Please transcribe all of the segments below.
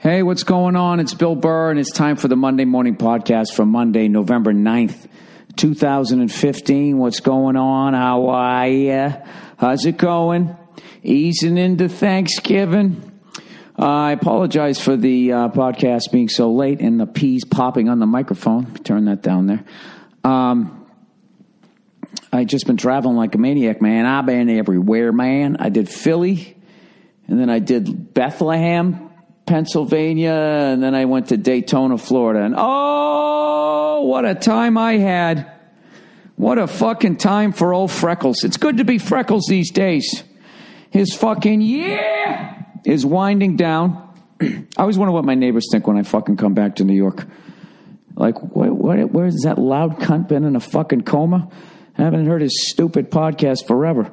Hey, what's going on? It's Bill Burr, and it's time for the Monday Morning Podcast for Monday, November 9th, 2015. What's going on? How are you? How's it going? Easing into Thanksgiving. Uh, I apologize for the uh, podcast being so late and the peas popping on the microphone. Turn that down there. Um, I just been traveling like a maniac, man. I've been everywhere, man. I did Philly, and then I did Bethlehem, Pennsylvania, and then I went to Daytona, Florida. And oh, what a time I had. What a fucking time for old Freckles. It's good to be Freckles these days. His fucking year is winding down. I always wonder what my neighbors think when I fucking come back to New York. Like, what, what, where's that loud cunt been in a fucking coma? I haven't heard his stupid podcast forever.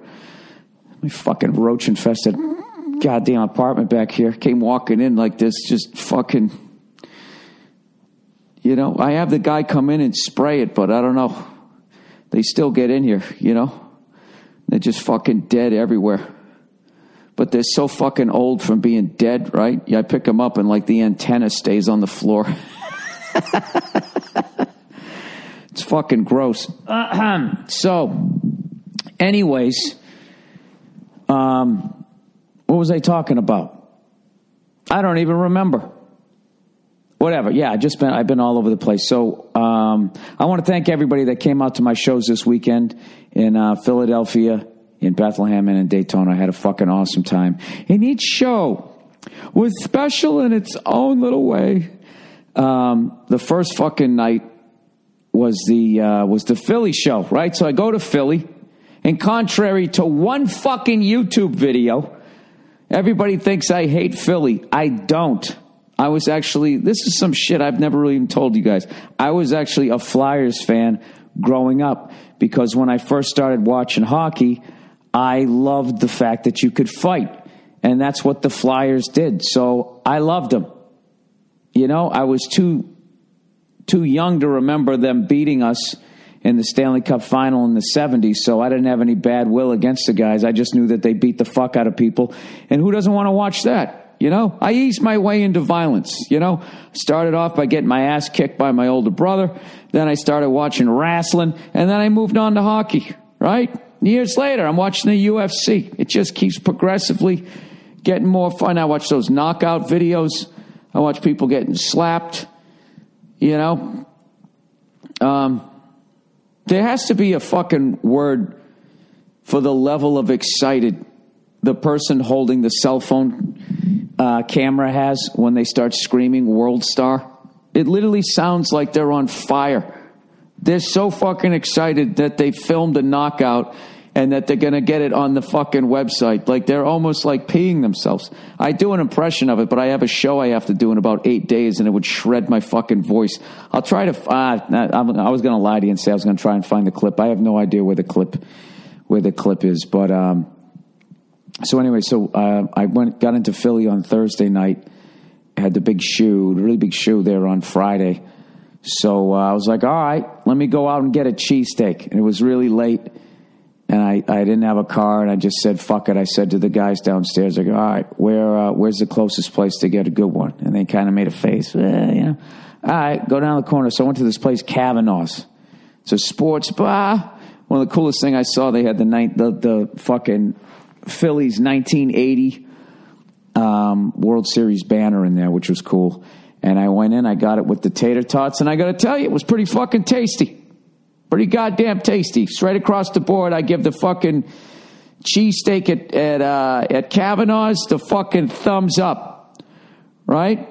My fucking roach infested goddamn apartment back here. Came walking in like this, just fucking. You know, I have the guy come in and spray it, but I don't know. They still get in here, you know? They're just fucking dead everywhere. But they're so fucking old from being dead, right? Yeah, I pick them up and like the antenna stays on the floor. it's fucking gross. so, anyways, um, what was I talking about? I don't even remember. Whatever. Yeah, I just been I've been all over the place. So um, I want to thank everybody that came out to my shows this weekend in uh, Philadelphia, in Bethlehem, and in Daytona. I had a fucking awesome time. And each show was special in its own little way. Um, the first fucking night was the uh, was the Philly show, right? So I go to Philly, and contrary to one fucking YouTube video Everybody thinks I hate Philly. I don't. I was actually, this is some shit I've never really even told you guys. I was actually a Flyers fan growing up because when I first started watching hockey, I loved the fact that you could fight. And that's what the Flyers did. So I loved them. You know, I was too too young to remember them beating us in the Stanley Cup final in the 70s, so I didn't have any bad will against the guys. I just knew that they beat the fuck out of people. And who doesn't want to watch that? You know, I eased my way into violence. You know, started off by getting my ass kicked by my older brother. Then I started watching wrestling, and then I moved on to hockey, right? Years later, I'm watching the UFC. It just keeps progressively getting more fun. I watch those knockout videos. I watch people getting slapped, you know. Um, there has to be a fucking word for the level of excited the person holding the cell phone uh, camera has when they start screaming world star. It literally sounds like they're on fire. They're so fucking excited that they filmed a knockout and that they're going to get it on the fucking website. Like they're almost like peeing themselves. I do an impression of it, but I have a show I have to do in about eight days and it would shred my fucking voice. I'll try to, uh, I was going to lie to you and say I was going to try and find the clip. I have no idea where the clip, where the clip is, but, um, so anyway, so, uh, I went, got into Philly on Thursday night, had the big shoe, the really big shoe there on Friday. So uh, I was like, all right, let me go out and get a cheesesteak. And it was really late and I, I didn't have a car, and I just said, "Fuck it." I said to the guys downstairs, "I go, all right, where uh, where's the closest place to get a good one?" And they kind of made a face, eh, you know. All right, go down the corner. So I went to this place, Kavanaugh's. It's a sports bar, One of the coolest thing I saw, they had the night the the fucking Phillies 1980 um, World Series banner in there, which was cool. And I went in, I got it with the tater tots, and I got to tell you, it was pretty fucking tasty. Pretty goddamn tasty. Straight across the board, I give the fucking cheesesteak at at uh, at Kavanaugh's the fucking thumbs up, right?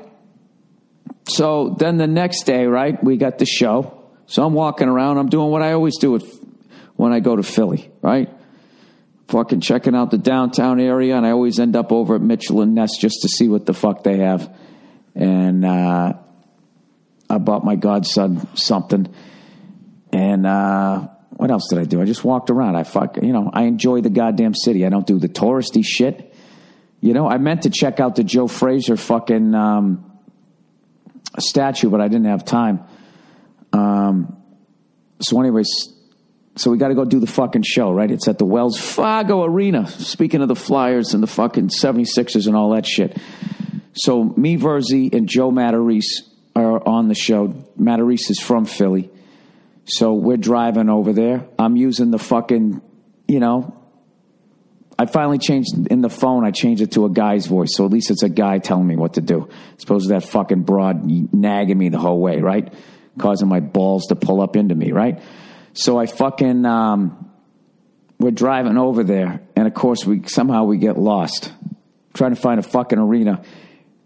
So then the next day, right, we got the show. So I'm walking around. I'm doing what I always do when I go to Philly, right? Fucking checking out the downtown area, and I always end up over at Mitchell and Ness just to see what the fuck they have. And uh, I bought my godson something, and uh, what else did I do? I just walked around. I fuck, you know, I enjoy the goddamn city. I don't do the touristy shit. You know, I meant to check out the Joe Frazier fucking um, statue, but I didn't have time. Um, so, anyways, so we got to go do the fucking show, right? It's at the Wells Fargo Arena. Speaking of the Flyers and the fucking 76ers and all that shit. So me, Verzi, and Joe Matarese are on the show. Matarese is from Philly. So we're driving over there. I'm using the fucking, you know, I finally changed in the phone. I changed it to a guy's voice, so at least it's a guy telling me what to do. Suppose that fucking broad nagging me the whole way, right? Causing my balls to pull up into me, right? So I fucking um, we're driving over there, and of course we somehow we get lost trying to find a fucking arena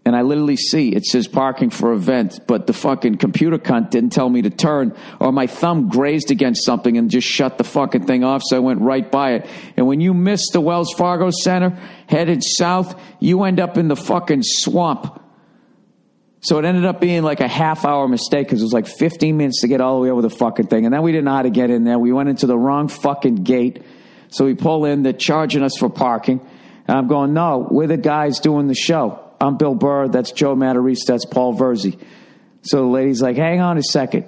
and I literally see it says parking for event, but the fucking computer cunt didn't tell me to turn, or my thumb grazed against something and just shut the fucking thing off, so I went right by it. And when you miss the Wells Fargo Center, headed south, you end up in the fucking swamp. So it ended up being like a half hour mistake because it was like 15 minutes to get all the way over the fucking thing. And then we didn't know how to get in there. We went into the wrong fucking gate. So we pull in, they're charging us for parking. And I'm going, no, we're the guys doing the show. I'm Bill Burr. That's Joe Matarese. That's Paul Verzi. So the lady's like, hang on a second.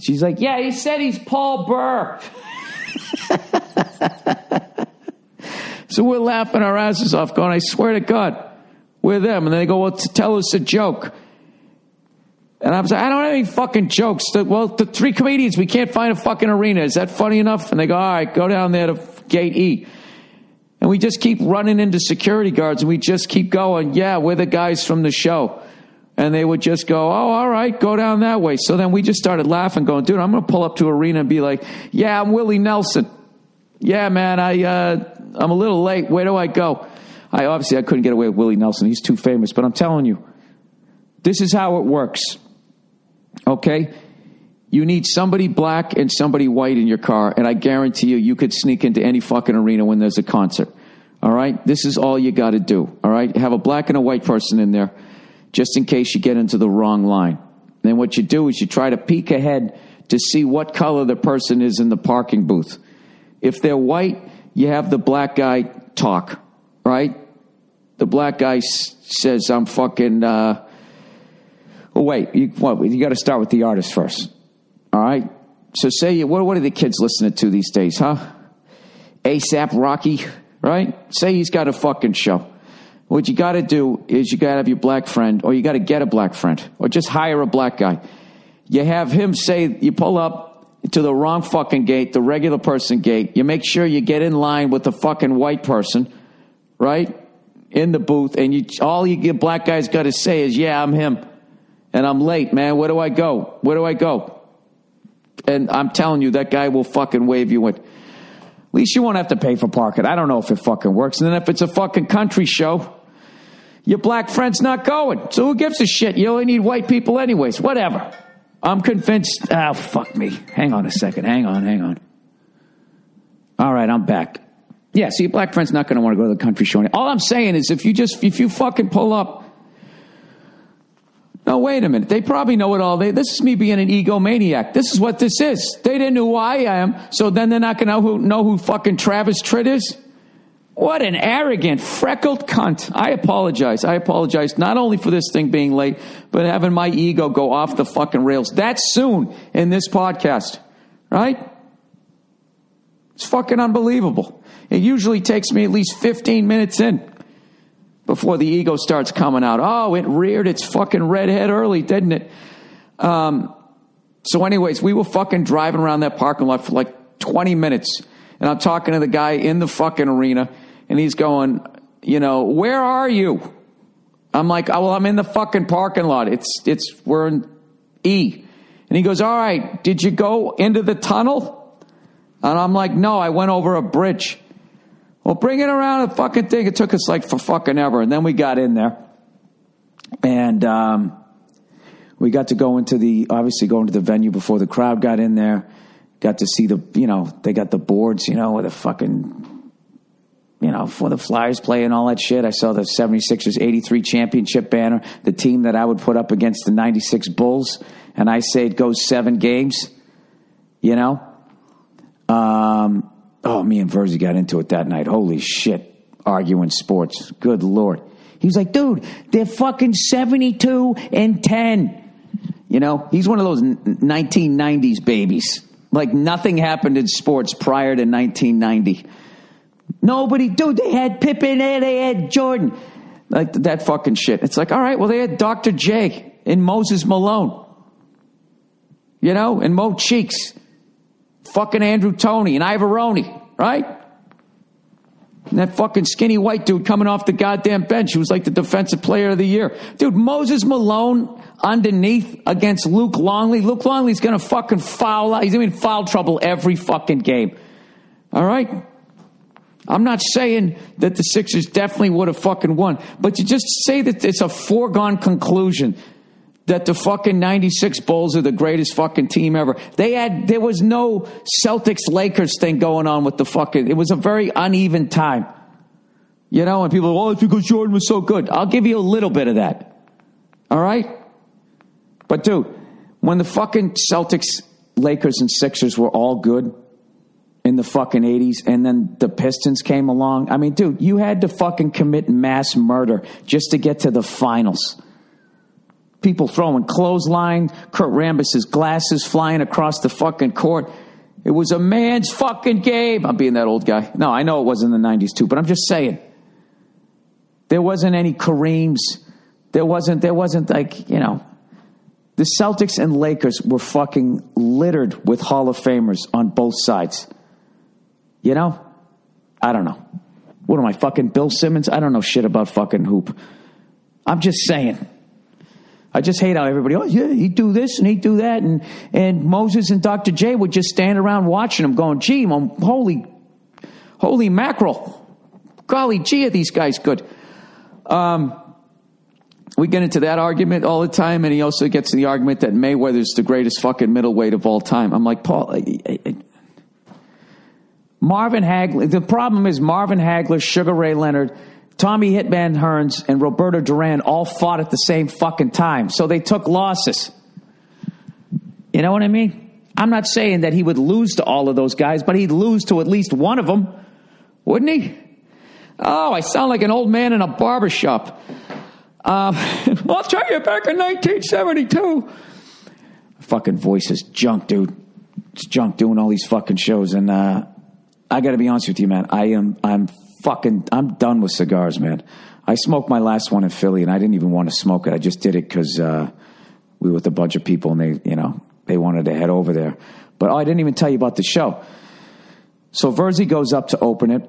She's like, yeah, he said he's Paul Burr. so we're laughing our asses off, going, I swear to God, we're them. And they go, well, tell us a joke. And I'm like, I don't have any fucking jokes. well, the three comedians, we can't find a fucking arena. Is that funny enough? And they go, all right, go down there to gate E. And we just keep running into security guards and we just keep going, yeah, we're the guys from the show. And they would just go, oh, all right, go down that way. So then we just started laughing, going, dude, I'm going to pull up to arena and be like, yeah, I'm Willie Nelson. Yeah, man, I, uh, I'm a little late. Where do I go? I obviously I couldn't get away with Willie Nelson. He's too famous, but I'm telling you, this is how it works. Okay? You need somebody black and somebody white in your car, and I guarantee you, you could sneak into any fucking arena when there's a concert. All right? This is all you got to do. All right? Have a black and a white person in there just in case you get into the wrong line. Then what you do is you try to peek ahead to see what color the person is in the parking booth. If they're white, you have the black guy talk, right? The black guy s- says, I'm fucking, uh, well, wait, you, you got to start with the artist first. All right. So say what what are the kids listening to these days, huh? ASAP Rocky, right? Say he's got a fucking show. What you got to do is you got to have your black friend, or you got to get a black friend, or just hire a black guy. You have him say, you pull up to the wrong fucking gate, the regular person gate. You make sure you get in line with the fucking white person, right? In the booth, and you all you get black guys got to say is, "Yeah, I'm him," and I'm late, man. Where do I go? Where do I go? And I'm telling you, that guy will fucking wave you in. At least you won't have to pay for parking. I don't know if it fucking works. And then if it's a fucking country show, your black friend's not going. So who gives a shit? You only need white people anyways. Whatever. I'm convinced. Oh, fuck me. Hang on a second. Hang on, hang on. All right, I'm back. Yeah, see, your black friend's not going to want to go to the country show. All I'm saying is if you just, if you fucking pull up no, wait a minute. They probably know it all. They, this is me being an egomaniac. This is what this is. They didn't know who I am, so then they're not going to know who, fucking Travis Tritt is? What an arrogant, freckled cunt. I apologize. I apologize not only for this thing being late, but having my ego go off the fucking rails that soon in this podcast. Right? It's fucking unbelievable. It usually takes me at least 15 minutes in before the ego starts coming out. Oh, it reared its fucking red head early, didn't it? Um, so, anyways, we were fucking driving around that parking lot for like 20 minutes. And I'm talking to the guy in the fucking arena, and he's going, you know, where are you? I'm like, oh, well, I'm in the fucking parking lot. It's, it's, we're in E. And he goes, all right, did you go into the tunnel? And I'm like, no, I went over a bridge. Well, bring it around a fucking thing. It took us like for fucking ever. And then we got in there. And, um, we got to go into the, obviously go into the venue before the crowd got in there. Got to see the, you know, they got the boards, you know, with the fucking, you know, for the Flyers play and all that shit. I saw the 76ers 83 championship banner, the team that I would put up against the 96 Bulls. And I say it goes seven games, you know? Um, oh, me and Verzi got into it that night. Holy shit. Arguing sports. Good Lord. He was like, dude, they're fucking 72 and 10. You know, he's one of those 1990s babies. Like nothing happened in sports prior to 1990. Nobody, dude, they had Pippen and they had Jordan. Like that fucking shit. It's like, all right, well, they had Dr. J and Moses Malone. You know, and Mo Cheeks. Fucking Andrew Toney and Iavaroni, right? And that fucking skinny white dude coming off the goddamn bench who was like the defensive player of the year. Dude, Moses Malone underneath against Luke Longley. Luke Longley's going to fucking foul out. He's in foul trouble every fucking game. All right? I'm not saying that the Sixers definitely would have fucking won, but you just say that it's a foregone conclusion that the fucking 96 Bulls are the greatest fucking team ever. They had, there was no Celtics Lakers thing going on with the fucking, it was a very uneven time. You know, and people, oh, it's because Jordan was so good. I'll give you a little bit of that. All right? But dude, when the fucking Celtics, Lakers, and Sixers were all good in the fucking 80s and then the Pistons came along, I mean, dude, you had to fucking commit mass murder just to get to the finals. People throwing clothesline, Kurt Rambis's glasses flying across the fucking court. It was a man's fucking game. I'm being that old guy. No, I know it was in the 90s too, but I'm just saying. There wasn't any Kareems. There wasn't, there wasn't like, you know, the Celtics and Lakers were fucking littered with Hall of Famers on both sides. You know? I don't know. What am I, fucking Bill Simmons? I don't know shit about fucking hoop. I'm just saying. I just hate how everybody, oh, yeah, he'd do this and he'd do that. And, and Moses and Dr. J would just stand around watching him going, gee, holy, holy mackerel. Golly gee, are these guys good. Um, we get into that argument all the time, and he also gets the argument that Mayweather's the greatest fucking middleweight of all time. I'm like, Paul, I, I, I, Marvin Hagler. The problem is Marvin Hagler, Sugar Ray Leonard, Tommy Hitman Hearns, and Roberto Duran all fought at the same fucking time, so they took losses. You know what I mean? I'm not saying that he would lose to all of those guys, but he'd lose to at least one of them, wouldn't he? Oh, I sound like an old man in a barber shop. Um, I'll tell you, back in 1972. Fucking voice is junk, dude. It's junk doing all these fucking shows. And uh, I got to be honest with you, man. I am, I'm fucking, I'm done with cigars, man. I smoked my last one in Philly, and I didn't even want to smoke it. I just did it because uh, we were with a bunch of people, and they, you know, they wanted to head over there. But oh, I didn't even tell you about the show. So Verzi goes up to open it,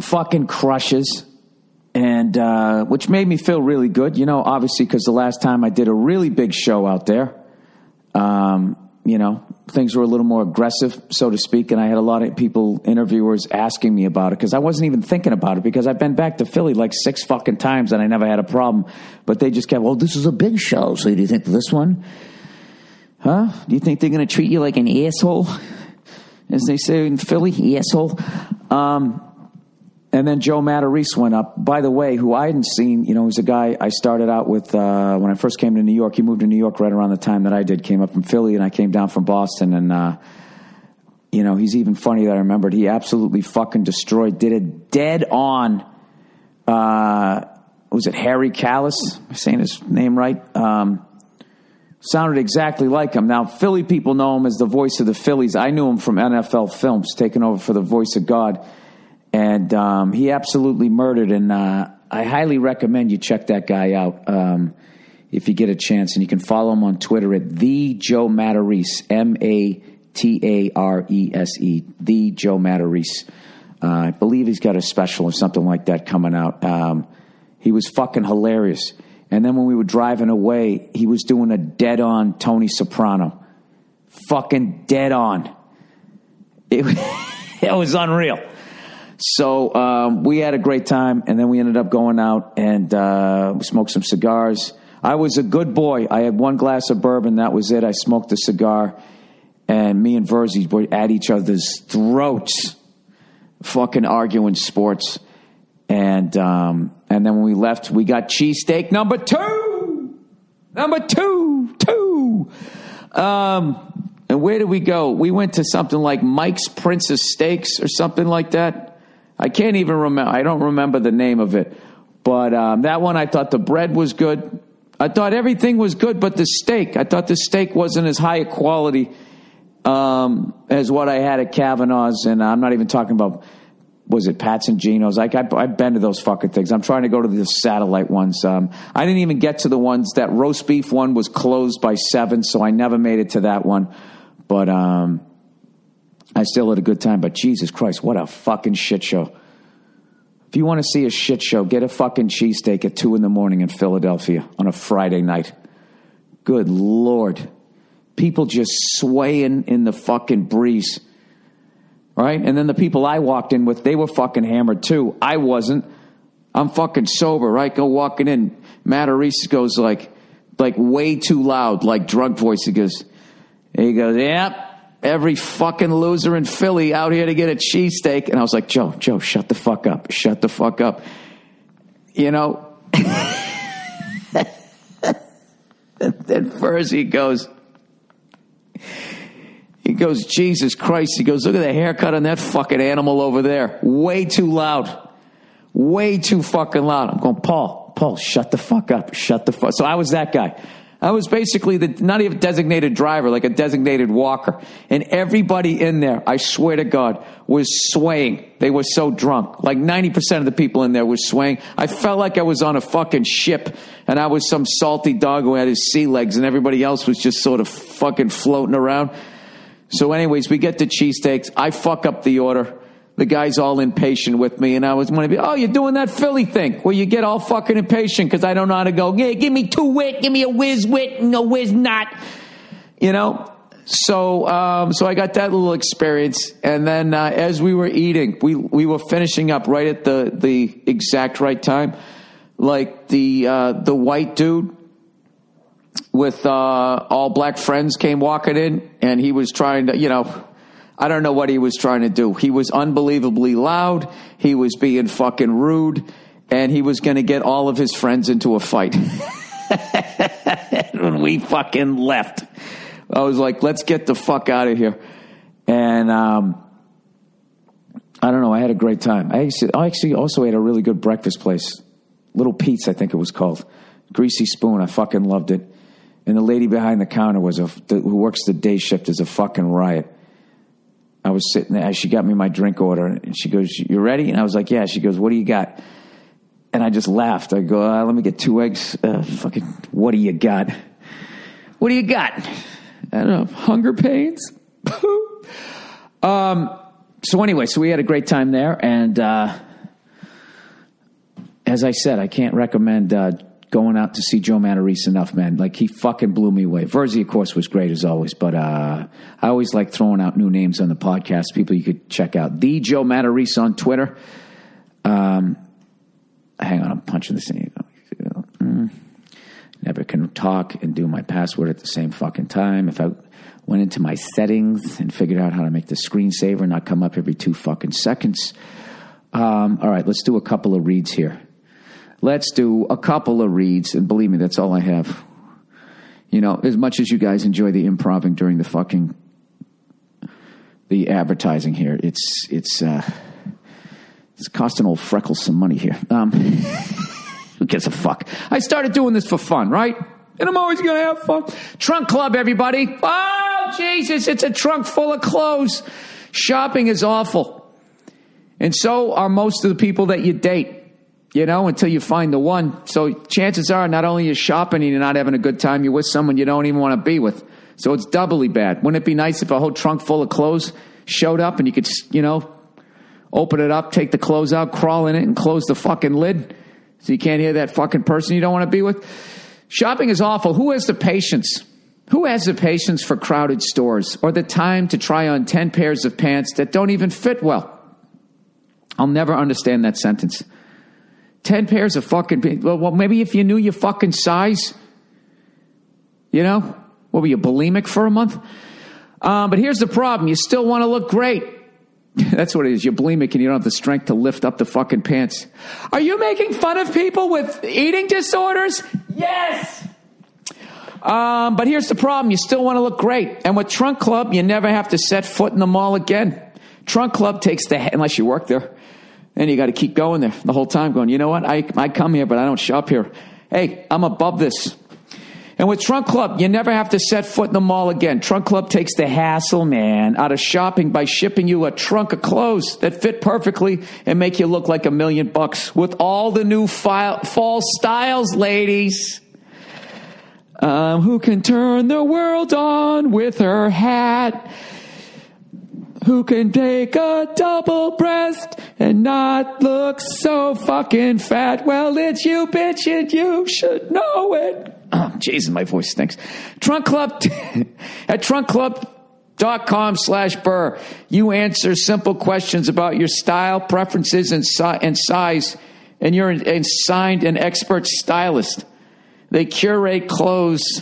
fucking crushes and uh, which made me feel really good. You know, obviously because the last time I did a really big show out there, um, you know, things were a little more aggressive, so to speak, and I had a lot of people, interviewers, asking me about it because I wasn't even thinking about it because I've been back to Philly like six fucking times and I never had a problem. But they just kept, well, this is a big show, so do you think this one? Huh? Do you think they're going to treat you like an asshole, as they say in Philly, asshole? Um, and then Joe Matarese went up. By the way, who I hadn't seen, you know, he's a guy I started out with uh, when I first came to New York. He moved to New York right around the time that I did. Came up from Philly, and I came down from Boston. And uh, you know, he's even funny that I remembered. He absolutely fucking destroyed. Did it dead on. Uh, was it Harry Kalas? Am I saying his name right? Um, sounded exactly like him. Now, Philly people know him as the voice of the Phillies. I knew him from NFL films, taking over for the voice of God and um, he absolutely murdered. And uh, I highly recommend you check that guy out um, if you get a chance. And you can follow him on Twitter at the Joe Matarese, M A T A R E S E, the Joe Matarese. Uh, I believe he's got a special or something like that coming out. Um, he was fucking hilarious. And then when we were driving away, he was doing a dead on Tony Soprano. Fucking dead on. It, it was unreal. So um, we had a great time, and then we ended up going out and uh, we smoked some cigars. I was a good boy. I had one glass of bourbon. That was it. I smoked a cigar, and me and Verzi were at each other's throats, fucking arguing sports. And um, and then when we left, we got cheesesteak number two, number two, two. Um, and where did we go? We went to something like Mike's Princess Steaks or something like that. I can't even remember. I don't remember the name of it. But um, that one, I thought the bread was good. I thought everything was good, but the steak, I thought the steak wasn't as high a quality um, as what I had at Kavanaugh's. And I'm not even talking about, was it Pat's and Geno's? I, I've been to those fucking things. I'm trying to go to the satellite ones. Um, I didn't even get to the ones that roast beef one was closed by seven, so I never made it to that one. But um, I still had a good time. But Jesus Christ, what a fucking shit show. If you want to see a shit show, get a fucking cheesesteak at 2 in the morning in Philadelphia on a Friday night. Good Lord. People just swaying in the fucking breeze. Right? And then the people I walked in with, they were fucking hammered too. I wasn't. I'm fucking sober, right? Go walking in. Matarese goes like, like way too loud, like drunk voice. He goes, he goes, yep, every fucking loser in Philly out here to get a cheesesteak. And I was like, Joe, Joe, shut the fuck up. Shut the fuck up. You know? then first he goes, he goes, Jesus Christ. He goes, look at the haircut on that fucking animal over there. Way too loud. Way too fucking loud. I'm going, Paul, Paul, shut the fuck up. Shut the fuck. So I was that guy. I was basically the, not even designated driver, like a designated walker. And everybody in there, I swear to God, was swaying. They were so drunk. Like 90% of the people in there were swaying. I felt like I was on a fucking ship and I was some salty dog who had his sea legs and everybody else was just sort of fucking floating around. So anyways, we get the cheesesteaks. I fuck up the order the guy's all impatient with me, and I was going to be, oh, you're doing that Philly thing where you get all fucking impatient because I don't know how to go. Yeah, give me two wit, give me a whiz wit, a whiz not. You know. So, um, so I got that little experience, and then uh, as we were eating, we we were finishing up right at the the exact right time. Like the uh, the white dude with uh, all black friends came walking in, and he was trying to, you know I don't know what he was trying to do. He was unbelievably loud. He was being fucking rude, and he was going to get all of his friends into a fight. when we fucking left, I was like, "Let's get the fuck out of here." And um, I don't know. I had a great time. I actually, I actually also ate a really good breakfast place, Little Pete's, I think it was called. Greasy Spoon. I fucking loved it. And the lady behind the counter was a who works the day shift is a fucking riot. I was sitting there. She got me my drink order, and she goes, "You ready?" And I was like, "Yeah." She goes, "What do you got?" And I just laughed. I go, uh, "Let me get two eggs." Uh, fucking, what do you got? What do you got? I don't know. Hunger pains. um. So anyway, so we had a great time there, and uh, as I said, I can't recommend uh, going out to see Joe Matarese enough, man. Like he fucking blew me away. Verzi, of course, was great as always, but uh, I always like throwing out new names on the podcast. People you could check out. The Joe Matarese on Twitter. Um, hang on, I'm punching this in. Mm. Never can talk and do my password at the same fucking time. If I went into my settings and figured out how to make the screensaver not come up every two fucking seconds. Um, all right, let's do a couple of reads here. Let's do a couple of reads, and believe me, that's all I have. You know, as much as you guys enjoy the improving during the fucking the advertising here, it's it's uh, it's costing old Freckles some money here. Um, who gives a fuck? I started doing this for fun, right? And I'm always gonna have fun. Trunk club, everybody. Oh Jesus, it's a trunk full of clothes. Shopping is awful, and so are most of the people that you date you know, until you find the one. So chances are, not only you're shopping and you're not having a good time, you're with someone you don't even want to be with. So it's doubly bad. Wouldn't it be nice if a whole trunk full of clothes showed up and you could, you know, open it up, take the clothes out, crawl in it, and close the fucking lid so you can't hear that fucking person you don't want to be with? Shopping is awful. Who has the patience? Who has the patience for crowded stores or the time to try on 10 pairs of pants that don't even fit well? I'll never understand that sentence. 10 pairs of fucking well, well maybe if you knew your fucking size, you know, what were you bulimic for a month? Um, but here's the problem: you still want to look great. That's what it is. You're bulimic and you don't have the strength to lift up the fucking pants. Are you making fun of people with eating disorders? Yes. Um, but here's the problem: you still want to look great. And with Trunk Club, you never have to set foot in the mall again. Trunk Club takes the unless you work there, and you got to keep going there the whole time. Going, you know what? I I come here, but I don't shop here. Hey, I'm above this. And with Trunk Club, you never have to set foot in the mall again. Trunk Club takes the hassle, man, out of shopping by shipping you a trunk of clothes that fit perfectly and make you look like a million bucks with all the new file, fall styles, ladies. Um, who can turn the world on with her hat? Who can take a double breast and not look so fucking fat? Well, it's you, bitch, and you should know it. Oh, Jesus, my voice stinks. Trunk Club at trunkclub.com slash burr. You answer simple questions about your style, preferences, and, si- and size, and you're assigned an expert stylist. They curate clothes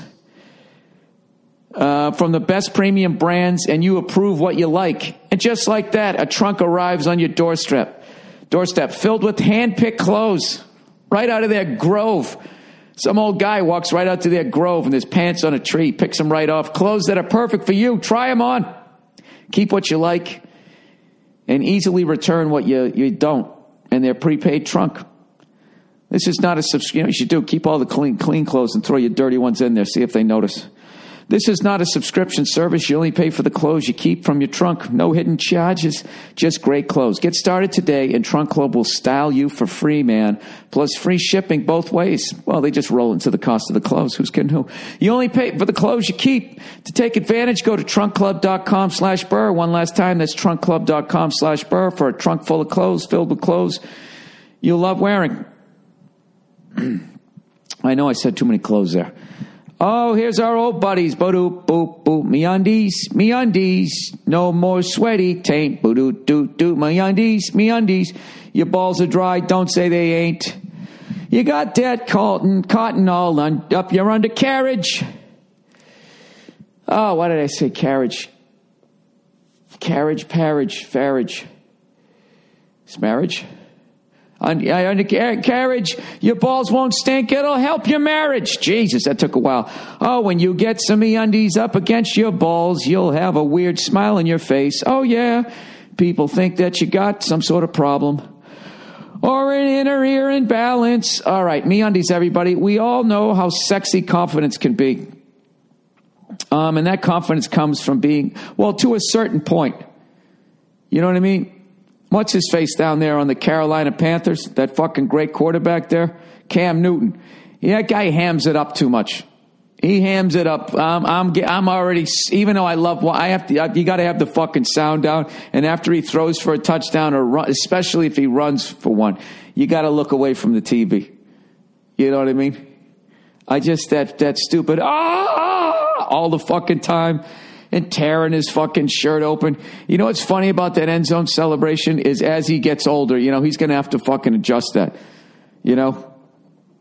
uh, from the best premium brands, and you approve what you like. And just like that, a trunk arrives on your doorstep, doorstep filled with hand-picked clothes right out of their grove. Some old guy walks right out to their grove and there's pants on a tree, picks them right off. Clothes that are perfect for you. Try them on. Keep what you like and easily return what you, you don't in their prepaid trunk. This is not a subscription. You, know, you should do keep all the clean clean clothes and throw your dirty ones in there. See if they notice. This is not a subscription service. You only pay for the clothes you keep from your trunk. No hidden charges, just great clothes. Get started today, and Trunk Club will style you for free, man. Plus free shipping both ways. Well, they just roll into the cost of the clothes. Who's kidding who? You only pay for the clothes you keep. To take advantage, go to trunkclub.com slash burr. One last time, that's trunkclub.com slash burr for a trunk full of clothes, filled with clothes you'll love wearing. I know I said too many clothes there. Oh, here's our old buddies. Boop, boop, boop. Me undies, me undies. No more sweaty taint. Boo, doo, doo, doo. Me undies, me undies. Your balls are dry. Don't say they ain't. You got that cotton, cotton all un, up your undercarriage. Oh, why did I say carriage? Carriage, parage, farage. It's marriage? Carriage, your balls won't stink. It'll help your marriage. Jesus, that took a while. Oh, when you get some undies up against your balls, you'll have a weird smile on your face. Oh, yeah. People think that you got some sort of problem. Or an inner ear imbalance. All right, MeUndies, everybody. We all know how sexy confidence can be. Um, and that confidence comes from being, well, to a certain point. You know what I mean? What's his face down there on the Carolina Panthers? That fucking great quarterback there, Cam Newton. Yeah, that guy hams it up too much. He hams it up. I'm, I'm, I'm already, even though I love, I have to, you got to have the fucking sound down. And after he throws for a touchdown or run, especially if he runs for one, you got to look away from the TV. You know what I mean? I just, that, that stupid, ah, all the fucking time and tearing his fucking shirt open. You know what's funny about that end zone celebration is as he gets older, you know, he's going to have to fucking adjust that, you know?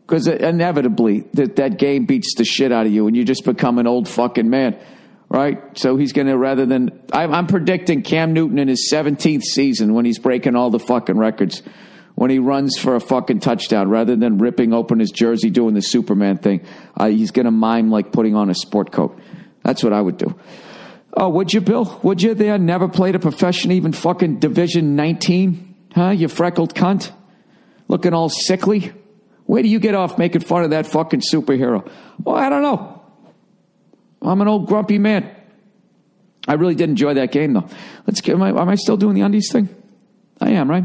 Because inevitably that, that game beats the shit out of you and you just become an old fucking man, right? So he's going to, rather than, I'm, I'm predicting Cam Newton in his 17th season when he's breaking all the fucking records when he runs for a fucking touchdown rather than ripping open his jersey doing the Superman thing. Uh, he's going to mime like putting on a sport coat. That's what I would do. Oh, would you, Bill? Would you there? Never played a profession, even fucking Division 19? Huh? You freckled cunt? Looking all sickly? Where do you get off making fun of that fucking superhero? Well, I don't know. I'm an old grumpy man. I really did enjoy that game, though. Let's get. Am I, am I still doing the undies thing? I am, right?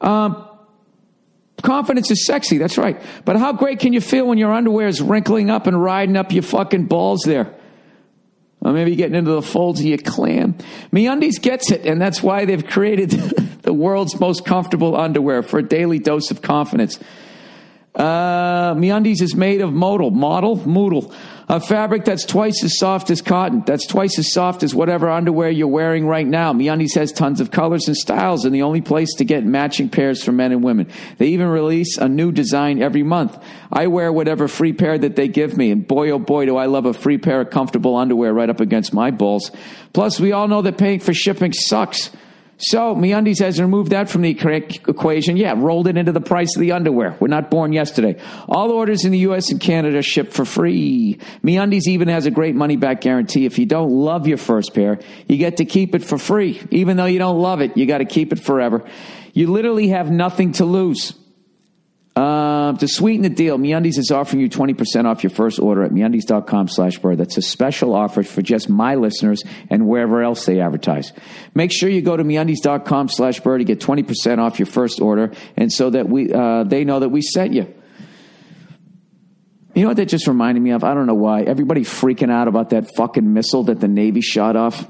Um, confidence is sexy. That's right. But how great can you feel when your underwear is wrinkling up and riding up your fucking balls there? Or maybe getting into the folds of your clan. MeUndies gets it, and that's why they've created the world's most comfortable underwear for a daily dose of confidence. Uh, MeUndies is made of modal, model, moodle, a fabric that's twice as soft as cotton. That's twice as soft as whatever underwear you're wearing right now. MeUndies has tons of colors and styles, and the only place to get matching pairs for men and women. They even release a new design every month. I wear whatever free pair that they give me, and boy, oh boy, do I love a free pair of comfortable underwear right up against my balls. Plus, we all know that paying for shipping sucks. So MeUndies has removed that from the equation. Yeah, rolled it into the price of the underwear. We're not born yesterday. All orders in the U.S. and Canada ship for free. MeUndies even has a great money back guarantee. If you don't love your first pair, you get to keep it for free. Even though you don't love it, you got to keep it forever. You literally have nothing to lose. Uh, to sweeten the deal, MeUndies is offering you 20% off your first order at MeUndies.com slash burr. That's a special offer for just my listeners and wherever else they advertise. Make sure you go to MeUndies.com slash burr to get 20% off your first order and so that we uh, they know that we sent you. You know what that just reminded me of? I don't know why. Everybody freaking out about that fucking missile that the Navy shot off.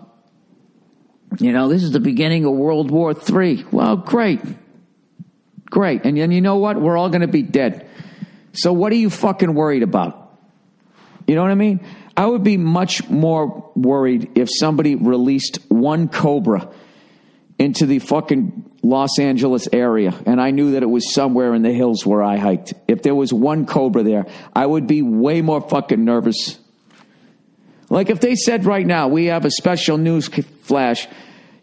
You know, this is the beginning of World War III. Well, great. Great. And then you know what? We're all going to be dead. So what are you fucking worried about? You know what I mean? I would be much more worried if somebody released one Cobra into the fucking Los Angeles area and I knew that it was somewhere in the hills where I hiked. If there was one Cobra there, I would be way more fucking nervous. Like if they said right now, we have a special news flash.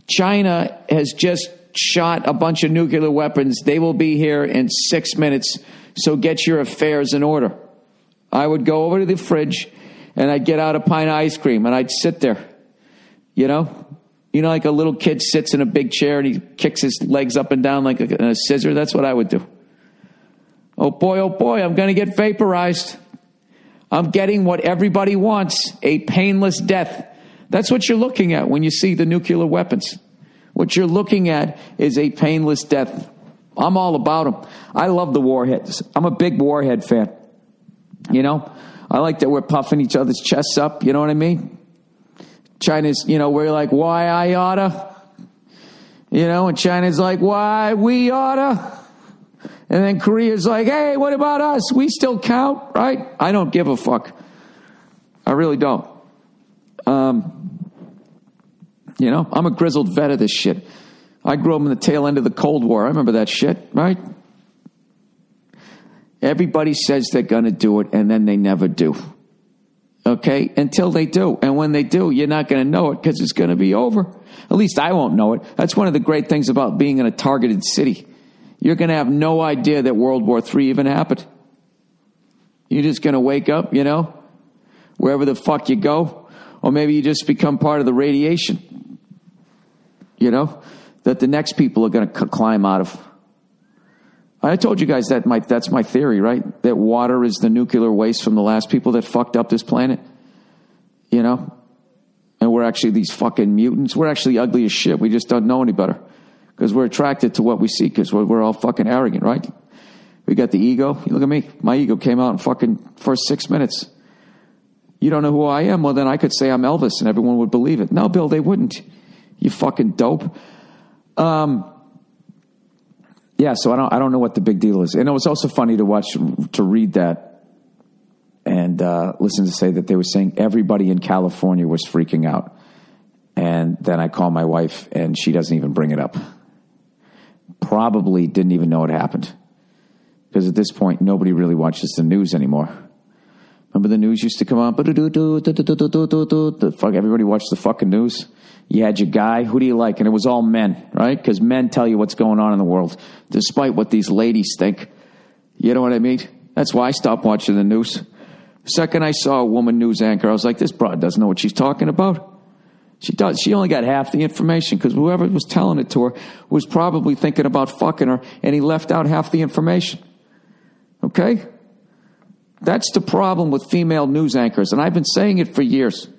China has just shot a bunch of nuclear weapons. They will be here in six minutes. So get your affairs in order. I would go over to the fridge and I'd get out a pint of ice cream and I'd sit there. You know? You know, like a little kid sits in a big chair and he kicks his legs up and down like a, a scissor. That's what I would do. Oh boy, oh boy, I'm going to get vaporized. I'm getting what everybody wants a painless death. That's what you're looking at when you see the nuclear weapons. What you're looking at is a painless death. I'm all about them. I love the warheads. I'm a big warhead fan. You know, I like that we're puffing each other's chests up. You know what I mean? China's, you know, we're like, why I oughta? You know, and China's like, why we oughta? And then Korea's like, hey, what about us? We still count, right? I don't give a fuck. I really don't. Um, you know, I'm a grizzled vet of this shit. I grew up in the tail end of the Cold War. I remember that shit, right? Everybody says they're going to do it and then they never do. Okay? Until they do. And when they do, you're not going to know it because it's going to be over. At least I won't know it. That's one of the great things about being in a targeted city. You're going to have no idea that World War III even happened. You're just going to wake up, you know, wherever the fuck you go. Or maybe you just become part of the radiation you know, that the next people are going to climb out of. I told you guys that my, that's my theory, right? That water is the nuclear waste from the last people that fucked up this planet. You know? And we're actually these fucking mutants. We're actually ugly as shit. We just don't know any better. Because we're attracted to what we see because we're, we're all fucking arrogant, right? We got the ego. You look at me. My ego came out in fucking first six minutes. You don't know who I am? Well, then I could say I'm Elvis and everyone would believe it. No, Bill, they wouldn't. You fucking dope. Um, yeah, so I don't I don't know what the big deal is, and it was also funny to watch to read that and uh, listen to say that they were saying everybody in California was freaking out, and then I call my wife and she doesn't even bring it up. Probably didn't even know it happened because at this point nobody really watches the news anymore. Remember the news used to come on, fuck everybody watched the fucking news. You had your guy. Who do you like? And it was all men, right? Because men tell you what's going on in the world, despite what these ladies think. You know what I mean? That's why I stopped watching the news. Second, I saw a woman news anchor. I was like, this broad doesn't know what she's talking about. She does. She only got half the information because whoever was telling it to her was probably thinking about fucking her, and he left out half the information. Okay? That's the problem with female news anchors, and I've been saying it for years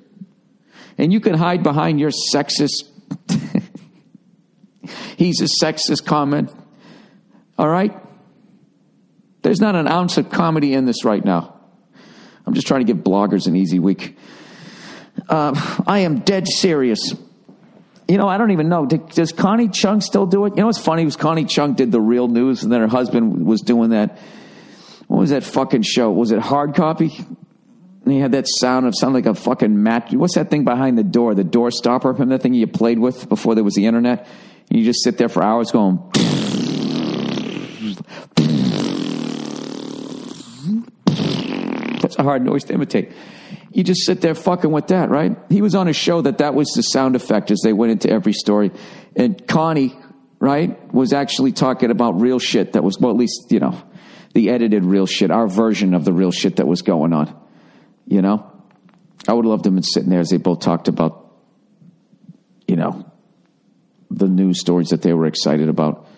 and you can hide behind your sexist, he's a sexist comment. All right? There's not an ounce of comedy in this right now. I'm just trying to give bloggers an easy week. Uh, I am dead serious. You know, I don't even know. Does Connie Chung still do it? You know what's funny was Connie Chung did the real news, and then her husband was doing that. What was that fucking show? Was it Hard Copy? And he had that sound of sound like a fucking mat. What's that thing behind the door? The door stopper? Remember that thing you played with before there was the internet? And you just sit there for hours going. That's a hard noise to imitate. You just sit there fucking with that, right? He was on a show that that was the sound effect as they went into every story. And Connie, right, was actually talking about real shit that was, well, at least, you know, the edited real shit, our version of the real shit that was going on. You know? I would have loved them sitting there as they both talked about, you know, the news stories that they were excited about.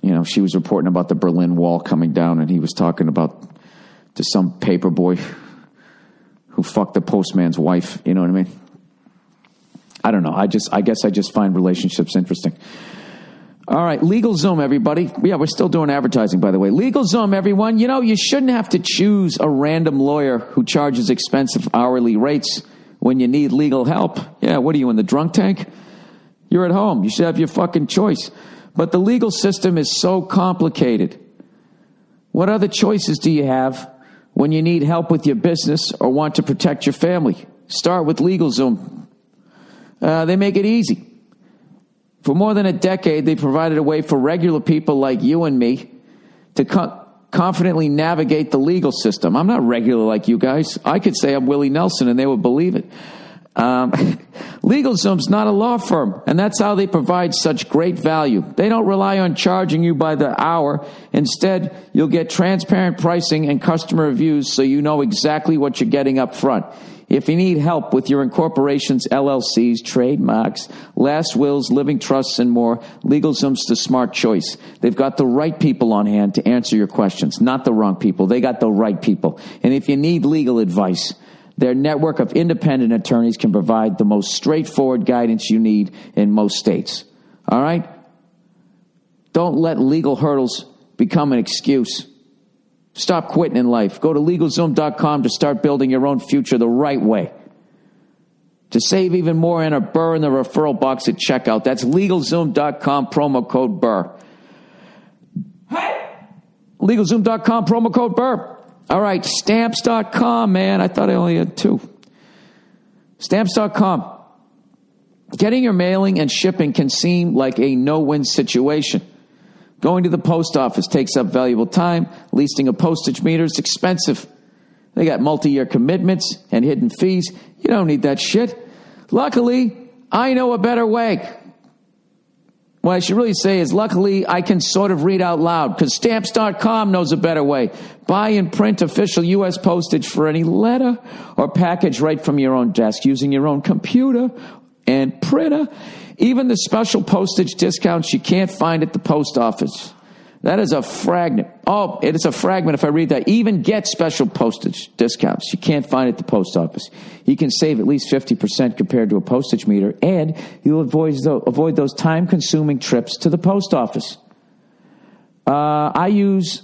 You know, she was reporting about the Berlin Wall coming down, and he was talking about to some paper boy who fucked the postman's wife. You know what I mean? I don't know. I just, I guess I just find relationships interesting. All right, LegalZoom, everybody. Yeah, we're still doing advertising, by the way. LegalZoom, everyone. You know, you shouldn't have to choose a random lawyer who charges expensive hourly rates when you need legal help. Yeah, what are you in the drunk tank? You're at home. You should have your fucking choice. But the legal system is so complicated. What other choices do you have when you need help with your business or want to protect your family. Start with LegalZoom. Uh, they make it easy. For more than a decade, they provided a way for regular people like you and me to co- confidently navigate the legal system. I'm not regular like you guys. I could say I'm Willie Nelson and they would believe it. Um, LegalZoom's not a law firm, and that's how they provide such great value. They don't rely on charging you by the hour. Instead, you'll get transparent pricing and customer reviews so you know exactly what you're getting up front. If you need help with your incorporations, LLCs, trademarks, last wills, living trusts, and more, LegalZoom's the smart choice. They've got the right people on hand to answer your questions, not the wrong people. They got the right people. And if you need legal advice, their network of independent attorneys can provide the most straightforward guidance you need in most states. All right? Don't let legal hurdles become an excuse. Stop quitting in life. Go to LegalZoom.com to start building your own future the right way. To save even more, enter Burr in the referral box at checkout. That's LegalZoom.com, promo code Burr. Hey! LegalZoom.com, promo code Burr. All right, stamps.com, man. I thought I only had two. Stamps.com. Getting your mailing and shipping can seem like a no win situation. Going to the post office takes up valuable time. Leasing a postage meter is expensive. They got multi year commitments and hidden fees. You don't need that shit. Luckily, I know a better way. What I should really say is, luckily, I can sort of read out loud because stamps.com knows a better way. Buy and print official U.S. postage for any letter or package right from your own desk using your own computer and printer. Even the special postage discounts you can't find at the post office. That is a fragment. Oh, it is a fragment if I read that. Even get special postage discounts. You can't find at the post office. You can save at least 50% compared to a postage meter, and you'll avoid, avoid those time consuming trips to the post office. Uh, I use.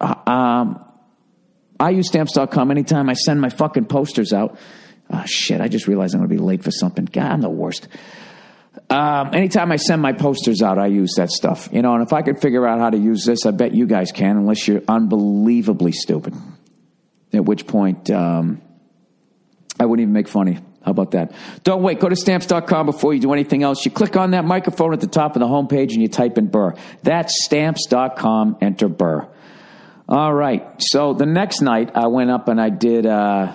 Uh, um, I use stamps.com anytime I send my fucking posters out. Oh, shit, I just realized I'm going to be late for something. God, I'm the worst. Um, anytime I send my posters out, I use that stuff. You know, and if I could figure out how to use this, I bet you guys can, unless you're unbelievably stupid. At which point, um, I wouldn't even make funny. How about that? Don't wait. Go to stamps.com before you do anything else. You click on that microphone at the top of the homepage and you type in Burr. That's stamps.com. Enter Burr. All right. So the next night, I went up and I did. Uh,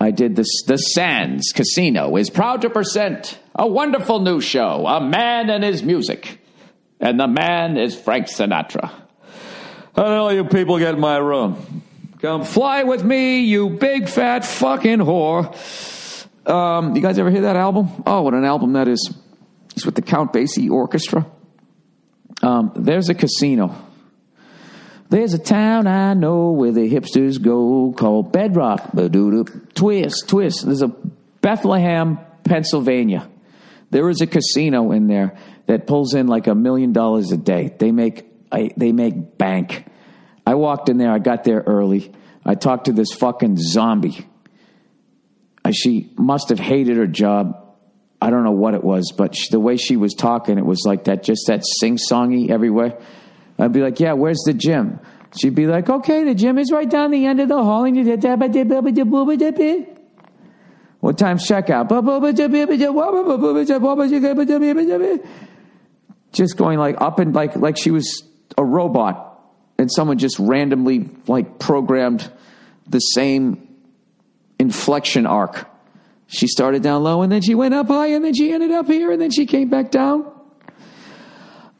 I did this. The Sands Casino is proud to present a wonderful new show, A Man and His Music. And the man is Frank Sinatra. How the you people get in my room? Come fly with me, you big fat fucking whore. Um, you guys ever hear that album? Oh, what an album that is. It's with the Count Basie Orchestra. Um, there's a casino there's a town I know where the hipsters go called Bedrock. Twist, twist. There's a Bethlehem, Pennsylvania. There is a casino in there that pulls in like a million dollars a day. They make I, they make bank. I walked in there. I got there early. I talked to this fucking zombie. she must have hated her job. I don't know what it was, but she, the way she was talking, it was like that, just that sing songy everywhere. I'd be like, "Yeah, where's the gym?" She'd be like, "Okay, the gym is right down the end of the hall." What time's checkout? Just going like up and like like she was a robot, and someone just randomly like programmed the same inflection arc. She started down low and then she went up high and then she ended up here and then she came back down.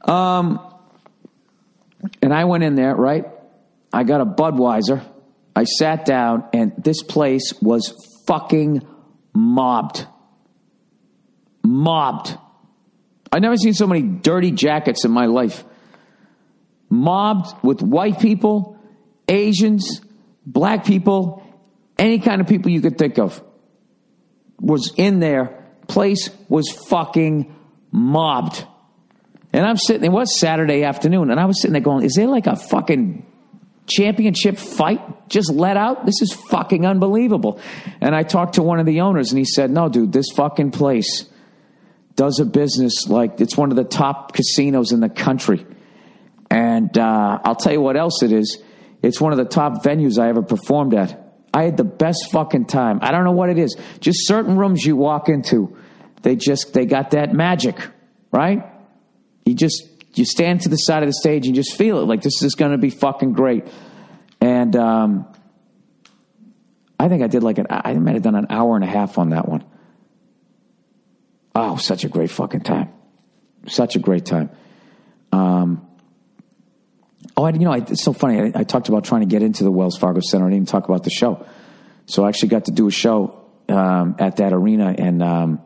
Um, and I went in there, right? I got a Budweiser. I sat down and this place was fucking mobbed. Mobbed. I've never seen so many dirty jackets in my life. Mobbed with white people, Asians, black people, any kind of people you could think of was in there. Place was fucking mobbed. And I'm sitting, it was Saturday afternoon, and I was sitting there going, is there like a fucking championship fight just let out? This is fucking unbelievable. And I talked to one of the owners, and he said, no, dude, this fucking place does a business like it's one of the top casinos in the country. And uh, I'll tell you what else it is. It's one of the top venues I ever performed at. I had the best fucking time. I don't know what it is. Just certain rooms you walk into, they just they got that magic, right? You just you stand to the side of the stage and just feel it like this is going to be fucking great. And um, I think I did like an I might have done an hour and a half on that one. Oh, such a great fucking time. Such a great time. Um, Oh, I, you know, I, it's so funny. I, I, talked about trying to get into the Wells Fargo Center. I didn't even talk about the show. So I actually got to do a show um, at that arena, and um,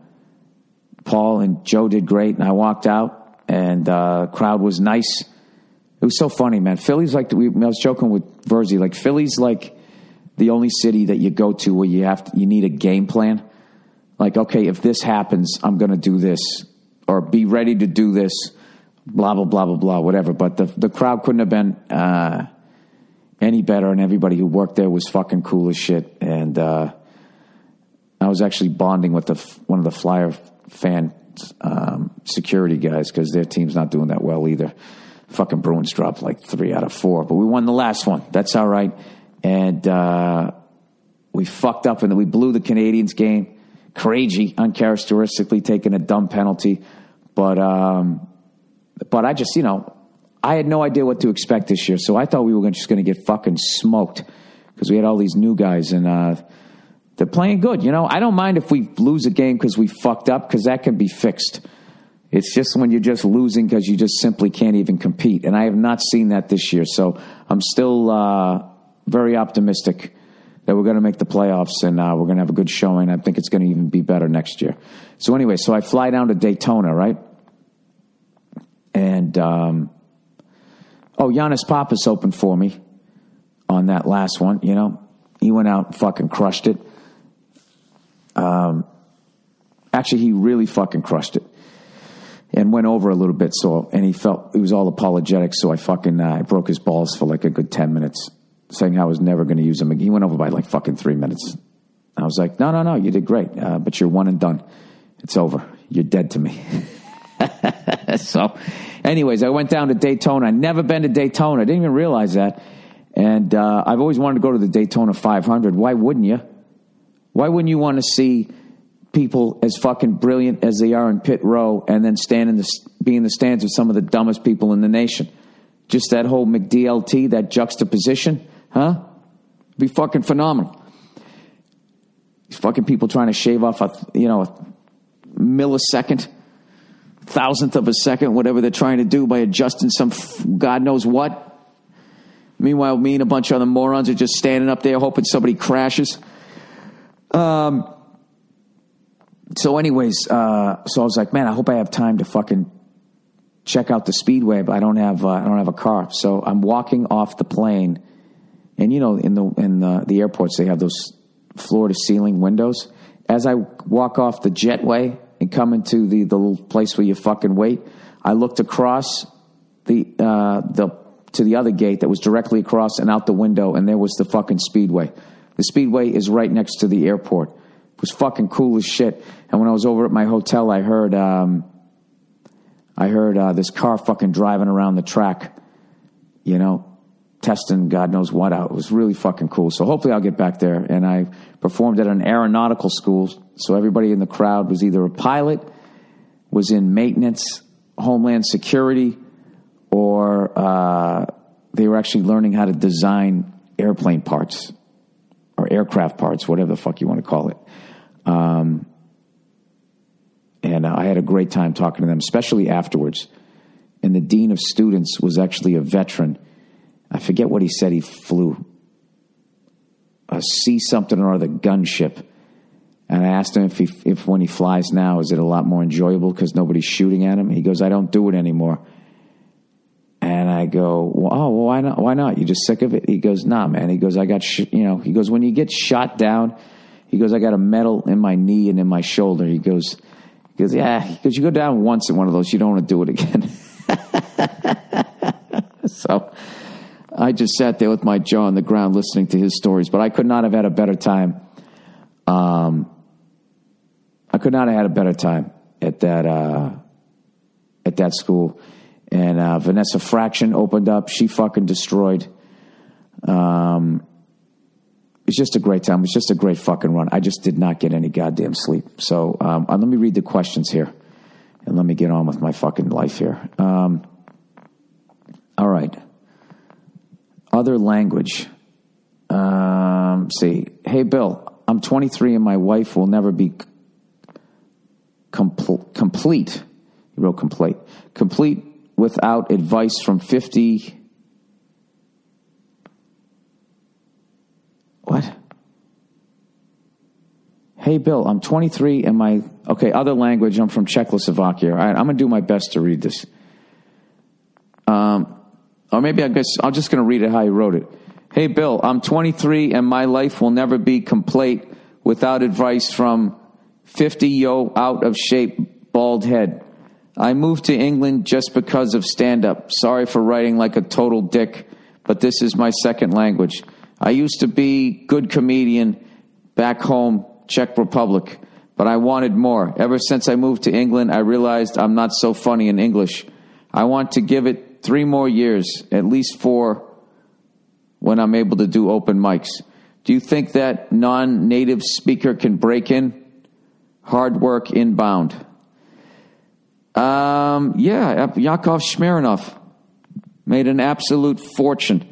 Paul and Joe did great. And I walked out, and uh, crowd was nice. It was so funny, man. Philly's like we, I was joking with Virzi. Like Philly's like the only city that you go to where you have to, you need a game plan. Like, okay, if this happens, I'm going to do this, or be ready to do this blah blah blah blah blah whatever. But the the crowd couldn't have been uh, any better, and everybody who worked there was fucking cool as shit. And uh, I was actually bonding with the one of the Flyer fan um, security guys because their team's not doing that well either. Fucking Bruins dropped like three out of four, but we won the last one. That's all right. And uh, we fucked up and we blew the Canadians game. Crazy, uncharacteristically taking a dumb penalty. But um, but I just, you know, I had no idea what to expect this year. So I thought we were just going to get fucking smoked because we had all these new guys and uh, they're playing good. You know, I don't mind if we lose a game because we fucked up because that can be fixed. It's just when you're just losing because you just simply can't even compete. And I have not seen that this year. So I'm still uh, very optimistic that we're going to make the playoffs and uh, we're going to have a good showing. I think it's going to even be better next year. So, anyway, so I fly down to Daytona, right? And um, oh, Giannis Papas opened for me on that last one. You know, he went out and fucking crushed it. Um, actually, he really fucking crushed it and went over a little bit. So, and he felt he was all apologetic. So I fucking uh, I broke his balls for like a good ten minutes, saying I was never going to use him. Again. He went over by like fucking three minutes. I was like, no, no, no, you did great, uh, but you're one and done. It's over. You're dead to me. so, anyways, I went down to Daytona. I'd never been to Daytona. I didn't even realize that. And uh, I've always wanted to go to the Daytona 500. Why wouldn't you? Why wouldn't you want to see people as fucking brilliant as they are in pit row and then stand in the, be in the stands with some of the dumbest people in the nation? Just that whole McDLT, that juxtaposition, huh? Be fucking phenomenal. These fucking people trying to shave off a, you know, a millisecond thousandth of a second, whatever they're trying to do by adjusting some God knows what. Meanwhile, me and a bunch of other morons are just standing up there hoping somebody crashes. Um, so, anyways, uh, so I was like, man, I hope I have time to fucking check out the speedway, but I don't have uh, I don't have a car. So I'm walking off the plane, and you know, in the in the, the airports they have those floor to ceiling windows. As I walk off the jetway, and come into the, the little place where you fucking wait, I looked across the uh, the to the other gate that was directly across and out the window, and there was the fucking speedway. The speedway is right next to the airport. It was fucking cool as shit. And when I was over at my hotel, I heard um, I heard uh, this car fucking driving around the track, you know, testing God knows what out. It was really fucking cool. So hopefully I'll get back there. And I performed at an aeronautical school, so everybody in the crowd was either a pilot, was in maintenance, homeland security, or uh, they were actually learning how to design airplane parts or aircraft parts, whatever the fuck you want to call it. Um, and I had a great time talking to them, especially afterwards. And the dean of students was actually a veteran. I forget what he said he flew. A C something or other gunship. And I asked him if, he, if when he flies now, is it a lot more enjoyable because nobody's shooting at him? He goes, I don't do it anymore. And I go, well, oh, well, why not? Why not? You just sick of it? He goes, nah, man. He goes, I got, sh-, you know, he goes, when you get shot down, he goes, I got a metal in my knee and in my shoulder. He goes, he goes, yeah. Because you go down once in one of those, you don't want to do it again. so I just sat there with my jaw on the ground listening to his stories. But I could not have had a better time. Um, I could not have had a better time at that uh, at that school. And uh, Vanessa Fraction opened up. She fucking destroyed. Um, it's just a great time. It's just a great fucking run. I just did not get any goddamn sleep. So um, uh, let me read the questions here, and let me get on with my fucking life here. Um, all right. Other language. Um, see, hey Bill, I'm 23 and my wife will never be compl- complete. He wrote complete. Complete without advice from 50 What? Hey, Bill, I'm 23 and my, okay, other language, I'm from Czechoslovakia. All right, I'm going to do my best to read this. Um, or maybe I guess I'm just going to read it how he wrote it. Hey, Bill, I'm 23 and my life will never be complete without advice from 50 yo out of shape bald head. I moved to England just because of stand up. Sorry for writing like a total dick, but this is my second language. I used to be good comedian back home, Czech Republic, but I wanted more. Ever since I moved to England, I realized I'm not so funny in English. I want to give it three more years, at least four, when I'm able to do open mics. Do you think that non native speaker can break in? Hard work inbound. Um, yeah, Yakov Smirnoff made an absolute fortune.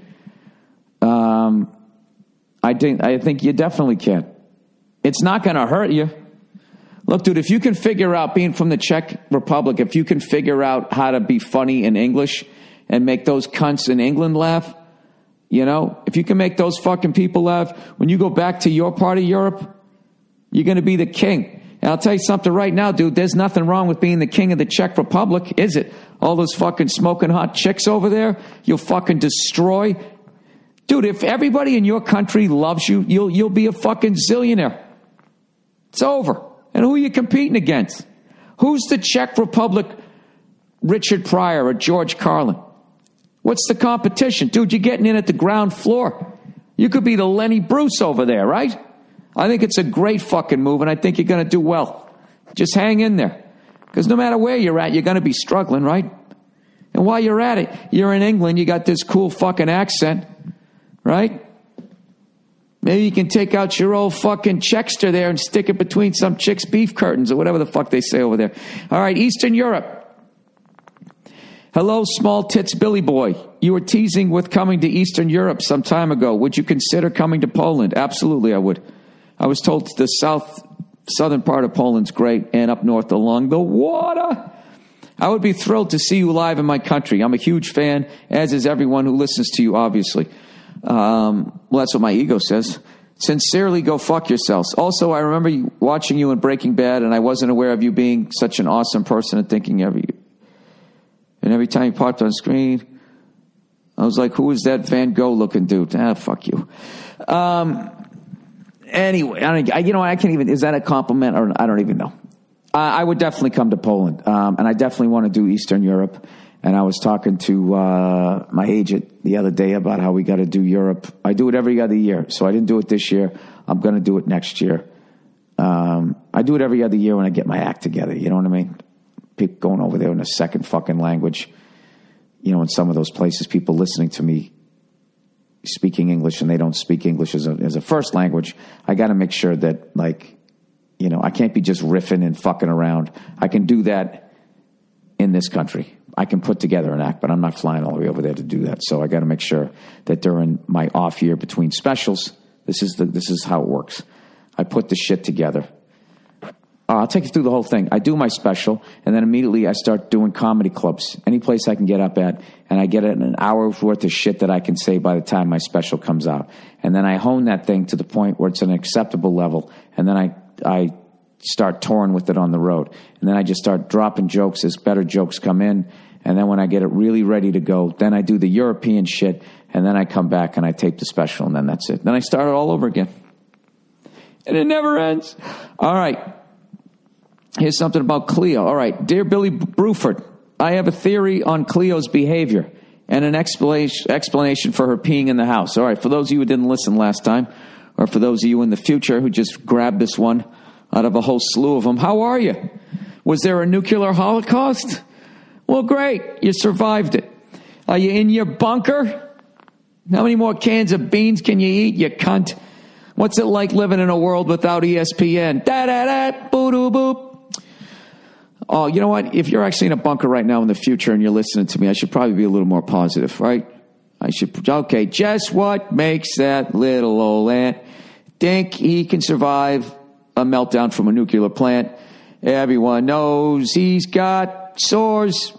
Um, I think I think you definitely can. It's not going to hurt you. Look, dude, if you can figure out being from the Czech Republic, if you can figure out how to be funny in English and make those cunts in England laugh, you know, if you can make those fucking people laugh, when you go back to your part of Europe, you're going to be the king. And I'll tell you something right now, dude, there's nothing wrong with being the king of the Czech Republic, is it? All those fucking smoking hot chicks over there, you'll fucking destroy Dude, if everybody in your country loves you, you'll, you'll be a fucking zillionaire. It's over. And who are you competing against? Who's the Czech Republic Richard Pryor or George Carlin? What's the competition? Dude, you're getting in at the ground floor. You could be the Lenny Bruce over there, right? I think it's a great fucking move, and I think you're going to do well. Just hang in there. Because no matter where you're at, you're going to be struggling, right? And while you're at it, you're in England, you got this cool fucking accent right? Maybe you can take out your old fucking Czechster there and stick it between some chick's beef curtains or whatever the fuck they say over there. All right, Eastern Europe. Hello, small tits Billy boy. You were teasing with coming to Eastern Europe some time ago. Would you consider coming to Poland? Absolutely, I would. I was told the south southern part of Poland's great and up north along the water. I would be thrilled to see you live in my country. I'm a huge fan, as is everyone who listens to you, obviously. Um, well, that's what my ego says. Sincerely, go fuck yourselves. Also, I remember watching you in Breaking Bad, and I wasn't aware of you being such an awesome person and thinking every. And every time you popped on screen, I was like, "Who is that Van Gogh looking dude?" Ah, fuck you. Um, anyway, I don't, I, you know, I can't even. Is that a compliment or I don't even know. I would definitely come to Poland, um, and I definitely want to do Eastern Europe. And I was talking to uh, my agent the other day about how we got to do Europe. I do it every other year, so I didn't do it this year. I'm going to do it next year. Um, I do it every other year when I get my act together. You know what I mean? People going over there in a second fucking language. You know, in some of those places, people listening to me speaking English and they don't speak English as a, as a first language. I got to make sure that, like, you know, I can't be just riffing and fucking around. I can do that in this country. I can put together an act, but I'm not flying all the way over there to do that. So I got to make sure that during my off year between specials, this is the this is how it works. I put the shit together. Uh, I'll take you through the whole thing. I do my special, and then immediately I start doing comedy clubs, any place I can get up at, and I get an hour's worth of shit that I can say by the time my special comes out. And then I hone that thing to the point where it's an acceptable level, and then I I start touring with it on the road. And then I just start dropping jokes as better jokes come in. And then when I get it really ready to go, then I do the European shit. And then I come back and I tape the special. And then that's it. Then I start it all over again. And it never ends. All right. Here's something about Cleo. All right. Dear Billy Bruford, I have a theory on Cleo's behavior and an explanation, for her peeing in the house. All right. For those of you who didn't listen last time, or for those of you in the future who just grabbed this one, out of a whole slew of them. How are you? Was there a nuclear holocaust? Well, great. You survived it. Are you in your bunker? How many more cans of beans can you eat, you cunt? What's it like living in a world without ESPN? Da da da, boo doo boop. Oh, you know what? If you're actually in a bunker right now in the future and you're listening to me, I should probably be a little more positive, right? I should, okay, just what makes that little old ant think he can survive a meltdown from a nuclear plant. Everyone knows he's got sores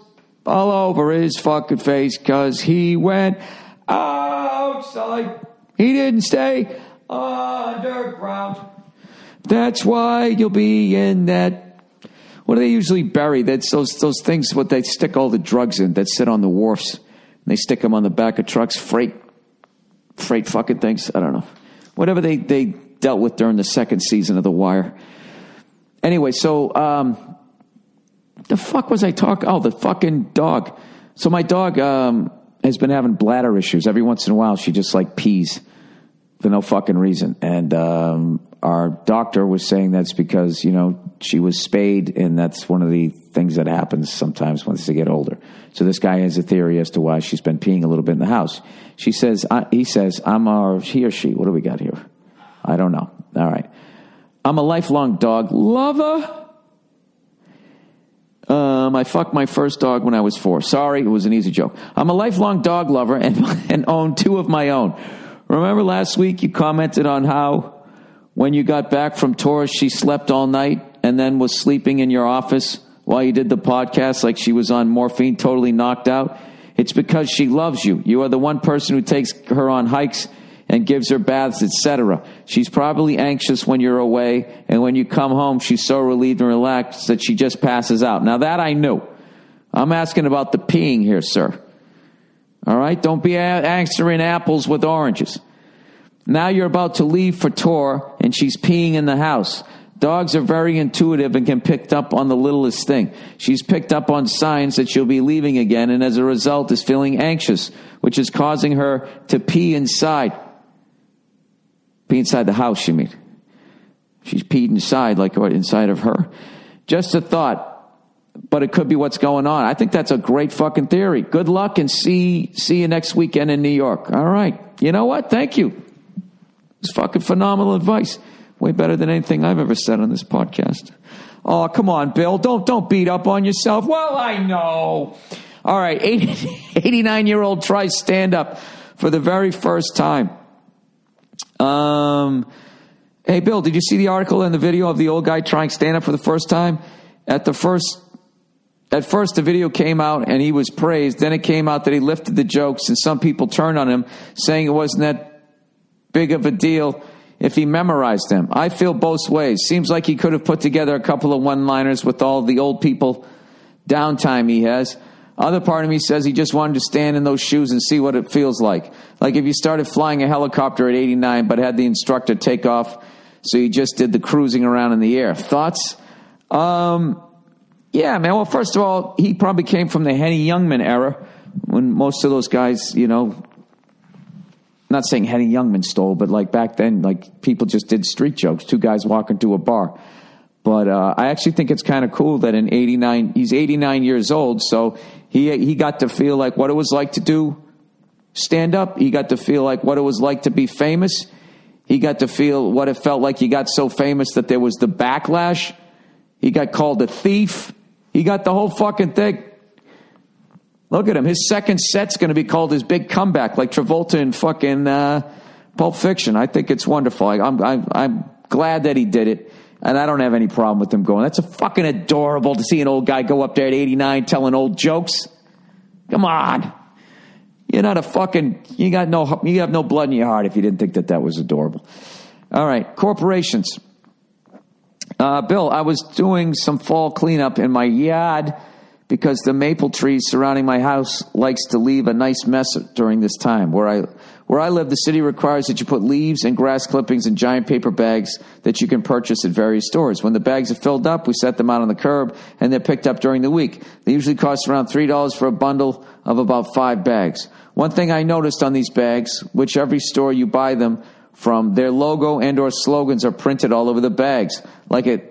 all over his fucking face because he went outside. He didn't stay underground. That's why you'll be in that. What do they usually bury? That's those those things. What they stick all the drugs in that sit on the wharfs. They stick them on the back of trucks, freight, freight fucking things. I don't know. Whatever they they dealt with during the second season of The Wire. Anyway, so um, the fuck was I talking? Oh, the fucking dog. So my dog um, has been having bladder issues. Every once in a while, she just like pees for no fucking reason. And um, our doctor was saying that's because you know she was spayed, and that's one of the things that happens sometimes once they get older. So this guy has a theory as to why she's been peeing a little bit in the house. She says, I, he says, I'm our he or she. What do we got here? I don't know. All right. I'm a lifelong dog lover. Um, I fucked my first dog when I was four. Sorry, it was an easy joke. I'm a lifelong dog lover and, and own two of my own. Remember last week you commented on how when you got back from tours she slept all night and then was sleeping in your office while you did the podcast like she was on morphine, totally knocked out? It's because she loves you. You are the one person who takes her on hikes and gives her baths, etc. She's probably anxious when you're away, and when you come home, she's so relieved and relaxed that she just passes out. Now, that I knew. I'm asking about the peeing here, sir. All right? Don't be answering apples with oranges. Now you're about to leave for tour, and she's peeing in the house. Dogs are very intuitive and can pick up on the littlest thing. She's picked up on signs that she'll be leaving again, and as a result, is feeling anxious, which is causing her to pee inside. Pee inside the house, you mean? She's peed inside, like inside of her. Just a thought, but it could be what's going on. I think that's a great fucking theory. Good luck and see see you next weekend in New York. All right. You know what? Thank you. It's fucking phenomenal advice. Way better than anything I've ever said on this podcast. Oh, come on, Bill. Don't don't beat up on yourself. Well, I know. All right, 89 year old tries stand up for the very first time. Um, hey, Bill, did you see the article and the video of the old guy trying stand up for the first time? At the first, at first, the video came out and he was praised. Then it came out that he lifted the jokes, and some people turned on him, saying it wasn't that big of a deal if he memorized them. I feel both ways. Seems like he could have put together a couple of one liners with all the old people downtime he has. Other part of me says he just wanted to stand in those shoes and see what it feels like. Like if you started flying a helicopter at 89 but had the instructor take off, so you just did the cruising around in the air. Thoughts? Um, yeah, man. Well, first of all, he probably came from the Henny Youngman era when most of those guys, you know, not saying Henny Youngman stole, but like back then, like people just did street jokes. Two guys walking to a bar. But uh, I actually think it's kind of cool that in '89, he's 89 years old, so he he got to feel like what it was like to do stand up. He got to feel like what it was like to be famous. He got to feel what it felt like. He got so famous that there was the backlash. He got called a thief. He got the whole fucking thing. Look at him. His second set's going to be called his big comeback, like Travolta in fucking uh, Pulp Fiction. I think it's wonderful. I, I'm, I'm, I'm glad that he did it. And I don't have any problem with him going. That's a fucking adorable to see an old guy go up there at 89 telling old jokes. Come on. You're not a fucking, you got no, you have no blood in your heart if you didn't think that that was adorable. All right. Corporations. Uh, Bill, I was doing some fall cleanup in my yard because the maple trees surrounding my house likes to leave a nice mess during this time. Where I where I live, the city requires that you put leaves and grass clippings in giant paper bags that you can purchase at various stores. When the bags are filled up, we set them out on the curb and they're picked up during the week. They usually cost around $3 for a bundle of about five bags. One thing I noticed on these bags, which every store you buy them from, their logo and or slogans are printed all over the bags, like at,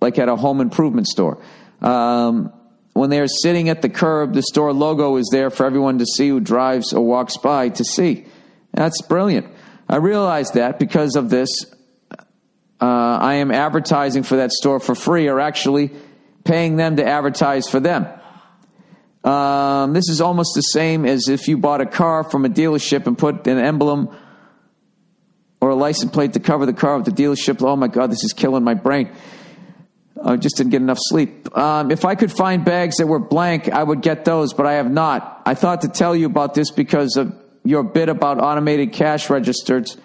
like at a home improvement store. Um, when they are sitting at the curb, the store logo is there for everyone to see who drives or walks by to see. That's brilliant. I realized that because of this, uh, I am advertising for that store for free or actually paying them to advertise for them. Um, this is almost the same as if you bought a car from a dealership and put an emblem or a license plate to cover the car with the dealership. Oh my God, this is killing my brain. I just didn't get enough sleep. Um, if I could find bags that were blank, I would get those, but I have not. I thought to tell you about this because of your bit about automated cash registers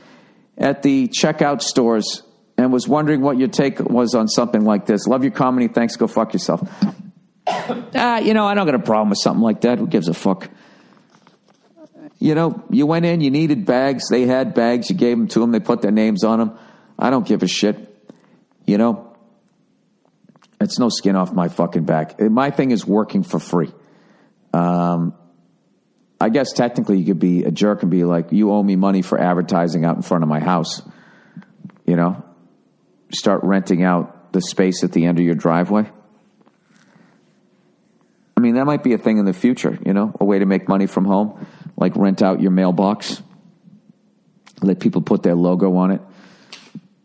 at the checkout stores and was wondering what your take was on something like this. Love your comedy. Thanks. Go fuck yourself. ah, you know, I don't got a problem with something like that. Who gives a fuck? You know, you went in, you needed bags. They had bags. You gave them to them. They put their names on them. I don't give a shit. You know, it's no skin off my fucking back. My thing is working for free. Um, I guess technically you could be a jerk and be like, you owe me money for advertising out in front of my house. You know, start renting out the space at the end of your driveway. I mean, that might be a thing in the future, you know, a way to make money from home, like rent out your mailbox, let people put their logo on it.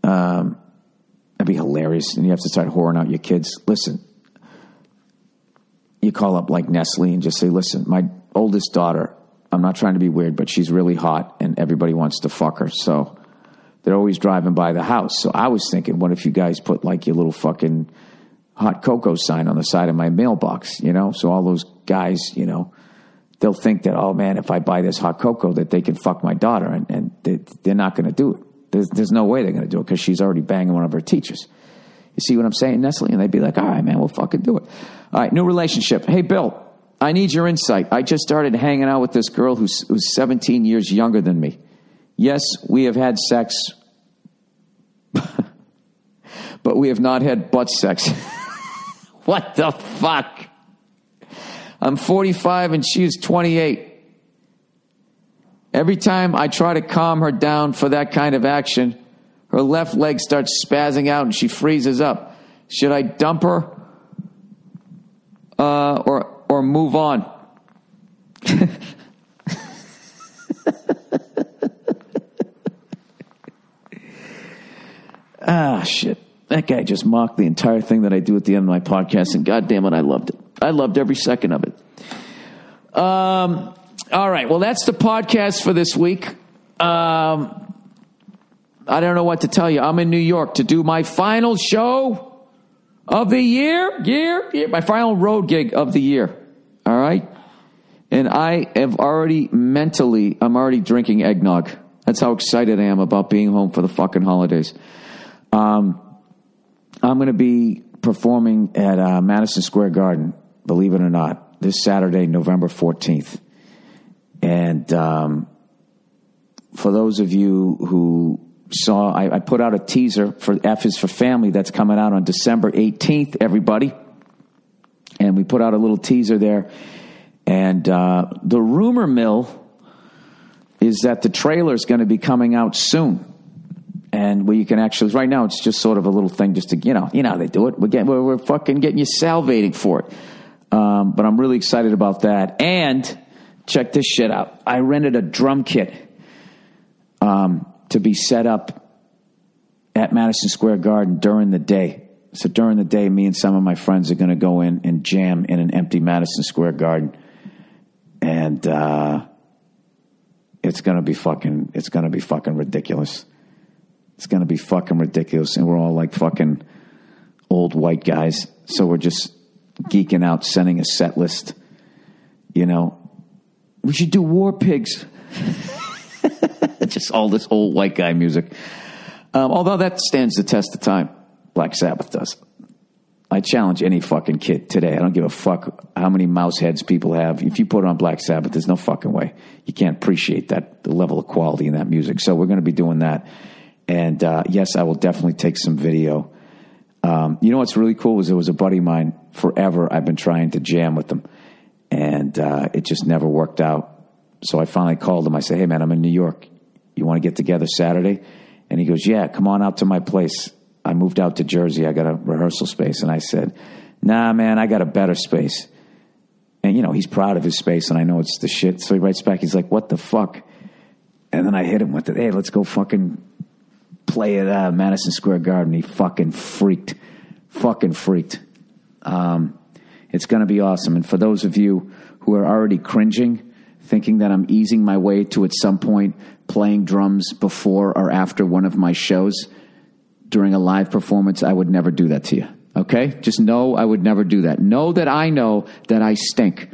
Um, That'd be hilarious. And you have to start whoring out your kids. Listen, you call up like Nestle and just say, listen, my oldest daughter, I'm not trying to be weird, but she's really hot and everybody wants to fuck her. So they're always driving by the house. So I was thinking, what if you guys put like your little fucking hot cocoa sign on the side of my mailbox, you know? So all those guys, you know, they'll think that, oh man, if I buy this hot cocoa, that they can fuck my daughter. And, and they, they're not going to do it. There's, there's no way they're going to do it because she's already banging one of her teachers. You see what I'm saying, Nestle? And they'd be like, all right, man, we'll fucking do it. All right, new relationship. Hey, Bill, I need your insight. I just started hanging out with this girl who's, who's 17 years younger than me. Yes, we have had sex, but we have not had butt sex. what the fuck? I'm 45 and she's 28. Every time I try to calm her down for that kind of action, her left leg starts spazzing out and she freezes up. Should I dump her uh, or or move on? ah, shit. That guy just mocked the entire thing that I do at the end of my podcast, and God damn it, I loved it. I loved every second of it. Um, all right. Well, that's the podcast for this week. Um, I don't know what to tell you. I'm in New York to do my final show of the year. Year, year my final road gig of the year. All right. And I have already mentally, I'm already drinking eggnog. That's how excited I am about being home for the fucking holidays. Um, I'm going to be performing at uh, Madison Square Garden, believe it or not, this Saturday, November 14th. And um, for those of you who saw, I, I, put out a teaser for F is for Family that's coming out on December 18th, everybody. And we put out a little teaser there. And uh, the rumor mill is that the trailer is going to be coming out soon. And where you can actually, right now, it's just sort of a little thing just to, you know, you know how they do it. We're, getting, we're, we're fucking getting you salivating for it. Um, but I'm really excited about that. And check this shit out. I rented a drum kit um, to be set up at Madison Square Garden during the day. So during the day, me and some of my friends are going to go in and jam in an empty Madison Square Garden, and uh, it's going to be fucking. It's going to be fucking ridiculous. It's going to be fucking ridiculous, and we're all like fucking old white guys, so we're just geeking out, sending a set list. You know, we should do War Pigs. just all this old white guy music. Um, although that stands the test of time, Black Sabbath does. I challenge any fucking kid today. I don't give a fuck how many mouse heads people have. If you put on Black Sabbath, there's no fucking way. You can't appreciate that, the level of quality in that music. So we're going to be doing that. And uh, yes, I will definitely take some video. Um, you know what's really cool is there was a buddy of mine forever. I've been trying to jam with them, and uh, it just never worked out. So I finally called him. I said, "Hey man, I'm in New York. You want to get together Saturday?" And he goes, Yeah, come on out to my place. I moved out to Jersey. I got a rehearsal space. And I said, Nah, man, I got a better space. And, you know, he's proud of his space, and I know it's the shit. So he writes back, he's like, What the fuck? And then I hit him with it. Hey, let's go fucking play at uh, Madison Square Garden. He fucking freaked. Fucking freaked. Um, it's going to be awesome. And for those of you who are already cringing, thinking that I'm easing my way to at some point playing drums before or after one of my shows during a live performance, I would never do that to you. Okay? Just know I would never do that. Know that I know that I stink.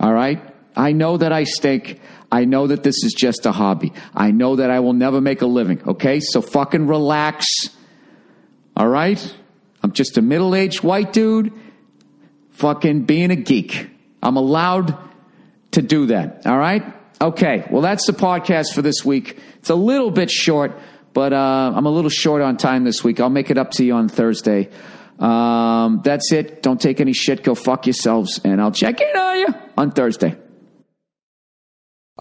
All right? I know that I stink. I know that this is just a hobby. I know that I will never make a living. Okay? So fucking relax. All right? I'm just a middle aged white dude fucking being a geek. I'm allowed to do that. All right? Okay. Well, that's the podcast for this week. It's a little bit short, but uh, I'm a little short on time this week. I'll make it up to you on Thursday. Um, that's it. Don't take any shit. Go fuck yourselves, and I'll check in on you on Thursday.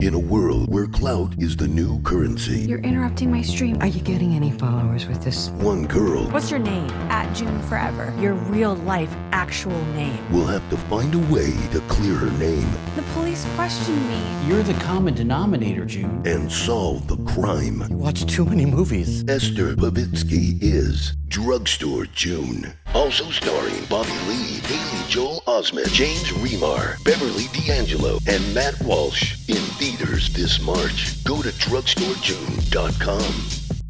In a world where clout is the new currency. You're interrupting my stream. Are you getting any followers with this? One girl. What's your name? At June Forever. Your real life, actual name. We'll have to find a way to clear her name. The police questioned me. You're the common denominator, June. And solve the crime. You watch too many movies. Esther Povitsky is Drugstore June. Also starring Bobby Lee, Haley Joel Osment, James Remar, Beverly D'Angelo, and Matt Walsh in theaters this March. Go to drugstorejune.com.